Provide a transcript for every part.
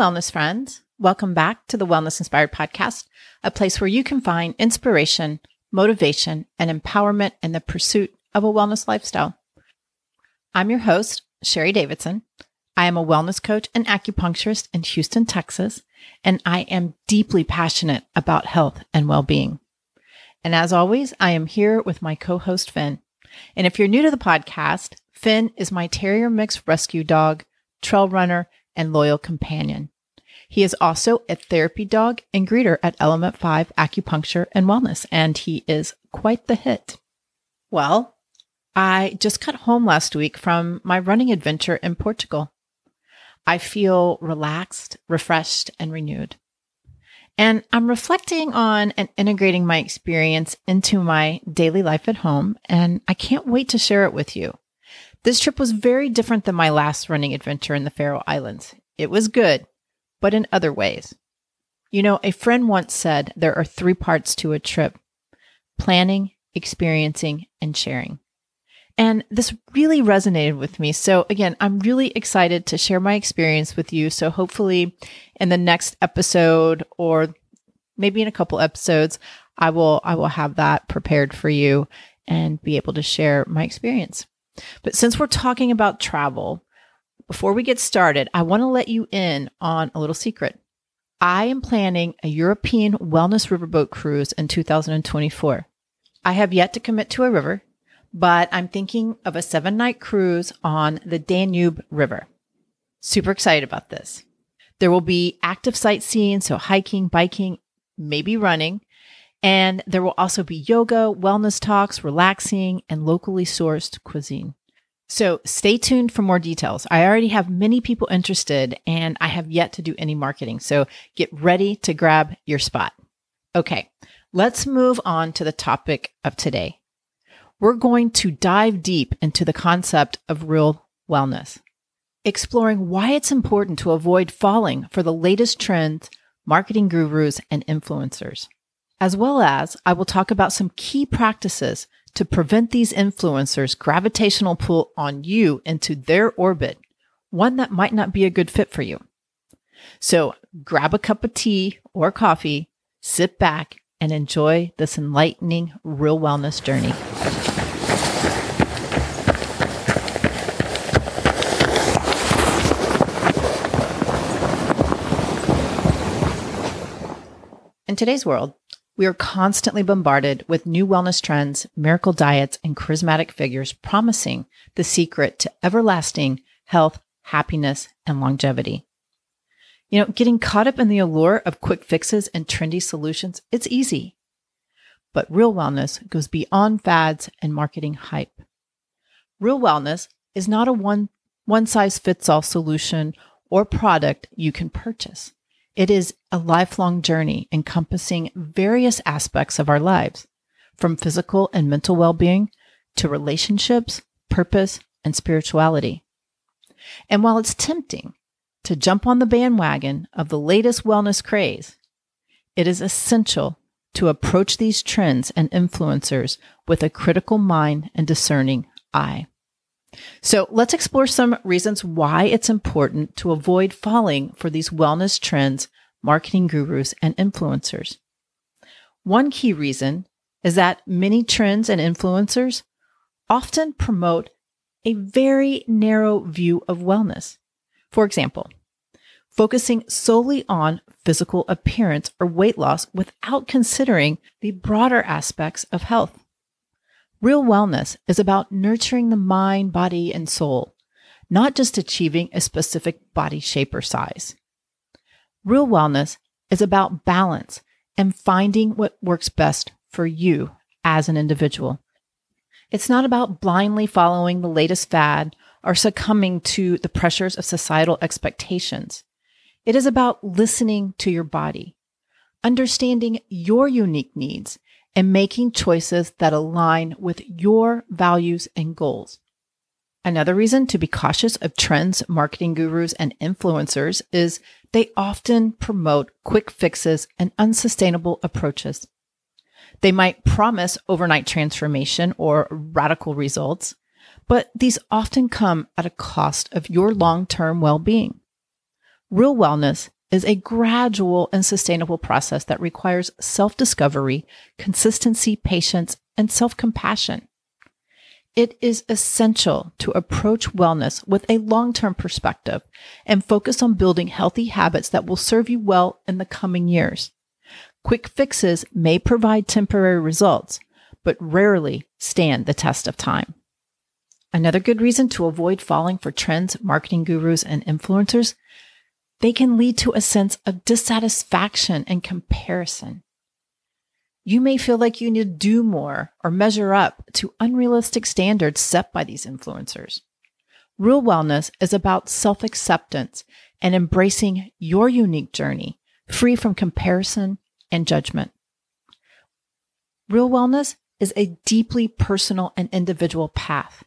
wellness friends. Welcome back to the Wellness Inspired Podcast, a place where you can find inspiration, motivation, and empowerment in the pursuit of a wellness lifestyle. I'm your host, Sheri Davidson. I am a wellness coach and acupuncturist in Houston, Texas, and I am deeply passionate about health and well being. And as always, I am here with my co host, Finn. And if you're new to the podcast, Finn is my terrier mix rescue dog, trail runner, and loyal companion. He is also a therapy dog and greeter at Element 5 Acupuncture and Wellness, and he is quite the hit. Well, I just got home last week from my running adventure in Portugal. I feel relaxed, refreshed, and renewed. And I'm reflecting on and integrating my experience into my daily life at home, and I can't wait to share it with you. This trip was very different than my last running adventure in the Faroe Islands. It was good, but in other ways. You know, a friend once said there are three parts to a trip planning, experiencing, and sharing. And this really resonated with me. So, again, I'm really excited to share my experience with you. So, hopefully, in the next episode or maybe in a couple episodes, I will I will have that prepared for you and be able to share my experience. But since we're talking about travel, before we get started, I want to let you in on a little secret. I am planning a European wellness riverboat cruise in 2024. I have yet to commit to a river, but I'm thinking of a seven night cruise on the Danube River. Super excited about this. There will be active sightseeing, so hiking, biking, maybe running. And there will also be yoga, wellness talks, relaxing, and locally sourced cuisine. So stay tuned for more details. I already have many people interested and I have yet to do any marketing. So get ready to grab your spot. Okay, let's move on to the topic of today we're going to dive deep into the concept of real wellness, exploring why it's important to avoid falling for the latest trends, marketing gurus, and influencers. As well as, I will talk about some key practices to prevent these influencers' gravitational pull on you into their orbit, one that might not be a good fit for you. So grab a cup of tea or coffee, sit back, and enjoy this enlightening real wellness journey. In today's world, we are constantly bombarded with new wellness trends, miracle diets, and charismatic figures promising the secret to everlasting health, happiness, and longevity. You know, getting caught up in the allure of quick fixes and trendy solutions, it's easy. But real wellness goes beyond fads and marketing hype. Real wellness is not a one, one size fits all solution or product you can purchase. It is a lifelong journey encompassing various aspects of our lives, from physical and mental well being to relationships, purpose, and spirituality. And while it's tempting to jump on the bandwagon of the latest wellness craze, it is essential to approach these trends and influencers with a critical mind and discerning eye. So let's explore some reasons why it's important to avoid falling for these wellness trends, marketing gurus, and influencers. One key reason is that many trends and influencers often promote a very narrow view of wellness. For example, focusing solely on physical appearance or weight loss without considering the broader aspects of health. Real wellness is about nurturing the mind, body, and soul, not just achieving a specific body shape or size. Real wellness is about balance and finding what works best for you as an individual. It's not about blindly following the latest fad or succumbing to the pressures of societal expectations. It is about listening to your body, understanding your unique needs, and making choices that align with your values and goals. Another reason to be cautious of trends, marketing gurus, and influencers is they often promote quick fixes and unsustainable approaches. They might promise overnight transformation or radical results, but these often come at a cost of your long term well being. Real wellness is a gradual and sustainable process that requires self discovery, consistency, patience, and self compassion. It is essential to approach wellness with a long term perspective and focus on building healthy habits that will serve you well in the coming years. Quick fixes may provide temporary results, but rarely stand the test of time. Another good reason to avoid falling for trends, marketing gurus, and influencers, they can lead to a sense of dissatisfaction and comparison. You may feel like you need to do more or measure up to unrealistic standards set by these influencers. Real wellness is about self acceptance and embracing your unique journey, free from comparison and judgment. Real wellness is a deeply personal and individual path.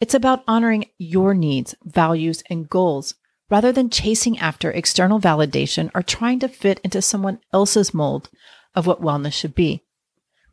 It's about honoring your needs, values, and goals rather than chasing after external validation or trying to fit into someone else's mold of what wellness should be.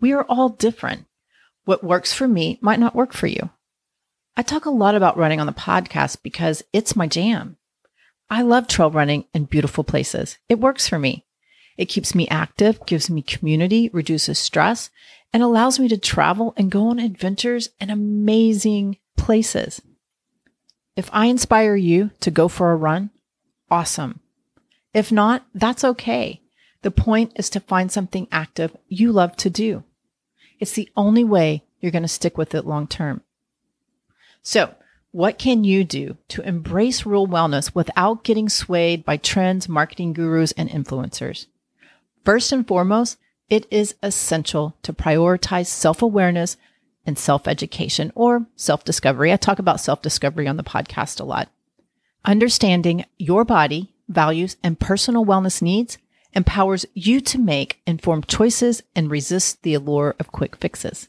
We are all different. What works for me might not work for you. I talk a lot about running on the podcast because it's my jam. I love trail running in beautiful places. It works for me. It keeps me active, gives me community, reduces stress, and allows me to travel and go on adventures in amazing places. If I inspire you to go for a run, awesome. If not, that's okay. The point is to find something active you love to do. It's the only way you're going to stick with it long term. So, what can you do to embrace real wellness without getting swayed by trends, marketing gurus, and influencers? First and foremost, it is essential to prioritize self awareness and self education or self discovery. I talk about self discovery on the podcast a lot. Understanding your body, values, and personal wellness needs empowers you to make informed choices and resist the allure of quick fixes.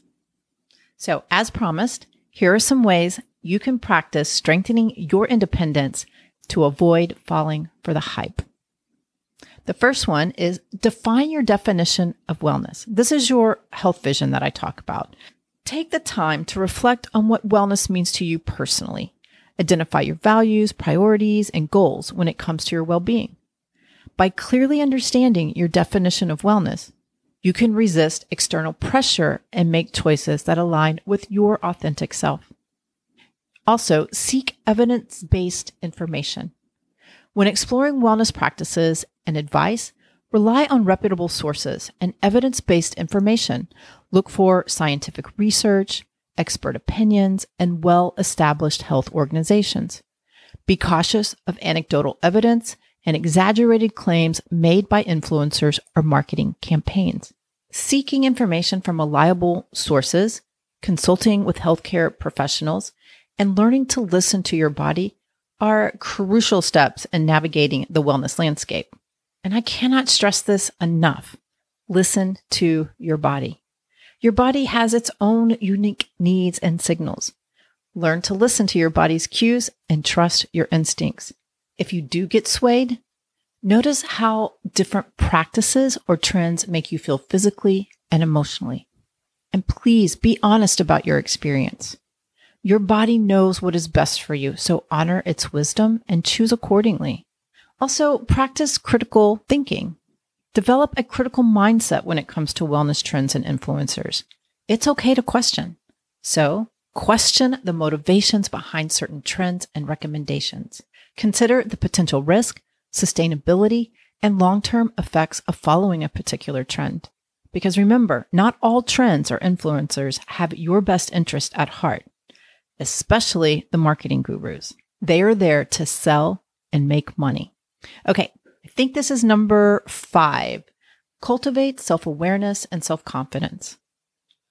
So, as promised, here are some ways you can practice strengthening your independence to avoid falling for the hype. The first one is define your definition of wellness. This is your health vision that I talk about. Take the time to reflect on what wellness means to you personally. Identify your values, priorities, and goals when it comes to your well being. By clearly understanding your definition of wellness, you can resist external pressure and make choices that align with your authentic self. Also, seek evidence based information. When exploring wellness practices and advice, rely on reputable sources and evidence based information. Look for scientific research, expert opinions, and well established health organizations. Be cautious of anecdotal evidence and exaggerated claims made by influencers or marketing campaigns. Seeking information from reliable sources, consulting with healthcare professionals, and learning to listen to your body are crucial steps in navigating the wellness landscape. And I cannot stress this enough. Listen to your body. Your body has its own unique needs and signals. Learn to listen to your body's cues and trust your instincts. If you do get swayed, notice how different practices or trends make you feel physically and emotionally. And please be honest about your experience. Your body knows what is best for you, so honor its wisdom and choose accordingly. Also, practice critical thinking. Develop a critical mindset when it comes to wellness trends and influencers. It's okay to question. So, question the motivations behind certain trends and recommendations. Consider the potential risk, sustainability, and long term effects of following a particular trend. Because remember, not all trends or influencers have your best interest at heart especially the marketing gurus. They are there to sell and make money. Okay, I think this is number five cultivate self awareness and self confidence.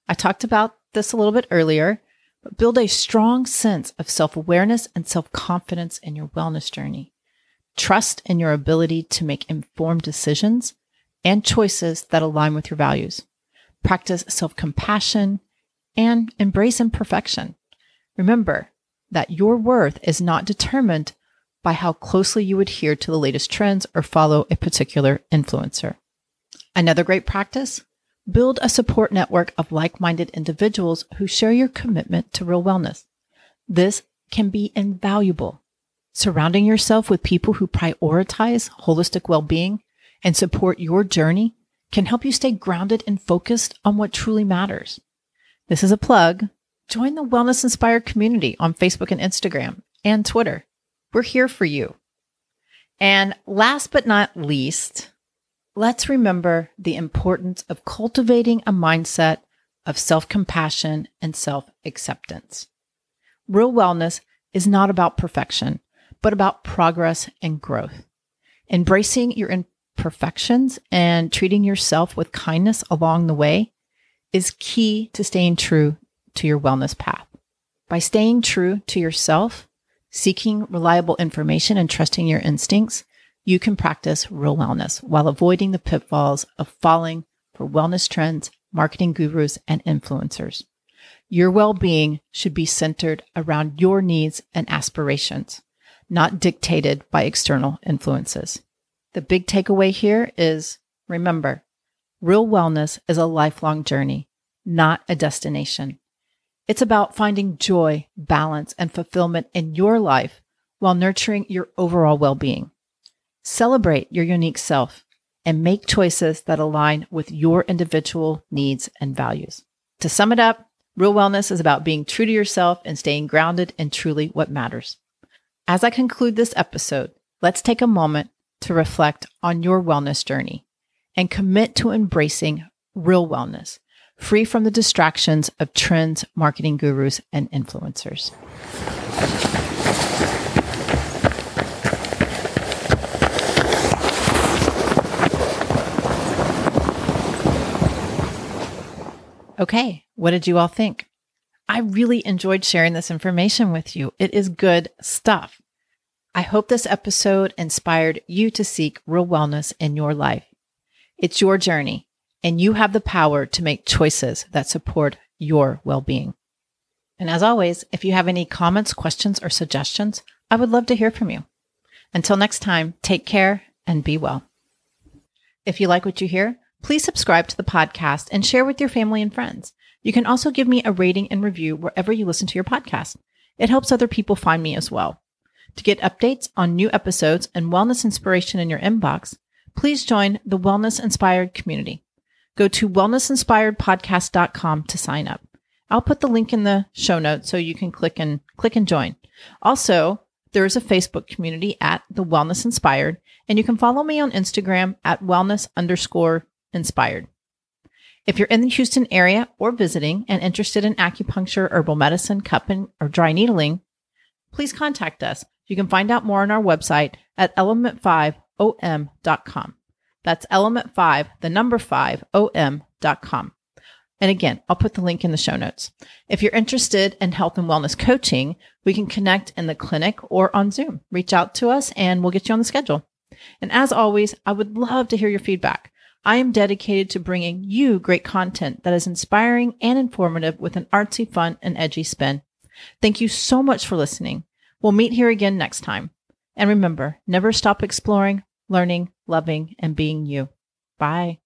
I talked about this a little bit earlier, but build a strong sense of self awareness and self confidence in your wellness journey. Trust in your ability to make informed decisions and choices that align with your values. Practice self compassion and embrace imperfection. Remember that your worth is not determined by how closely you adhere to the latest trends or follow a particular influencer. Another great practice build a support network of like minded individuals who share your commitment to real wellness. This can be invaluable. Surrounding yourself with people who prioritize holistic well being and support your journey can help you stay grounded and focused on what truly matters. This is a plug. Join the Wellness Inspired community on Facebook and Instagram and Twitter. We're here for you. And last but not least, let's remember the importance of cultivating a mindset of self compassion and self acceptance. Real wellness is not about perfection, but about progress and growth. Embracing your imperfections and treating yourself with kindness along the way is key to staying true to your wellness path. By staying true to yourself, seeking reliable information, and trusting your instincts, you can practice real wellness while avoiding the pitfalls of falling for wellness trends, marketing gurus, and influencers. Your well being should be centered around your needs and aspirations, not dictated by external influences. The big takeaway here is remember, real wellness is a lifelong journey, not a destination. It's about finding joy, balance, and fulfillment in your life while nurturing your overall well being. Celebrate your unique self and make choices that align with your individual needs and values. To sum it up, real wellness is about being true to yourself and staying grounded in truly what matters. As I conclude this episode, let's take a moment to reflect on your wellness journey and commit to embracing real wellness, free from the distractions of trends, marketing gurus, and influencers. Okay, what did you all think? I really enjoyed sharing this information with you. It is good stuff. I hope this episode inspired you to seek real wellness in your life. It's your journey, and you have the power to make choices that support your well being. And as always, if you have any comments, questions, or suggestions, I would love to hear from you. Until next time, take care and be well. If you like what you hear, Please subscribe to the podcast and share with your family and friends. You can also give me a rating and review wherever you listen to your podcast. It helps other people find me as well. To get updates on new episodes and wellness inspiration in your inbox, please join the Wellness Inspired community. Go to wellnessinspiredpodcast.com to sign up. I'll put the link in the show notes so you can click and click and join. Also, there is a Facebook community at the Wellness Inspired, and you can follow me on Instagram at wellness underscore inspired. If you're in the Houston area or visiting and interested in acupuncture, herbal medicine, cupping, or dry needling, please contact us. You can find out more on our website at element5om.com. That's element5, the number 5, om.com. And again, I'll put the link in the show notes. If you're interested in health and wellness coaching, we can connect in the clinic or on Zoom. Reach out to us and we'll get you on the schedule. And as always, I would love to hear your feedback. I am dedicated to bringing you great content that is inspiring and informative with an artsy, fun, and edgy spin. Thank you so much for listening. We'll meet here again next time. And remember, never stop exploring, learning, loving, and being you. Bye.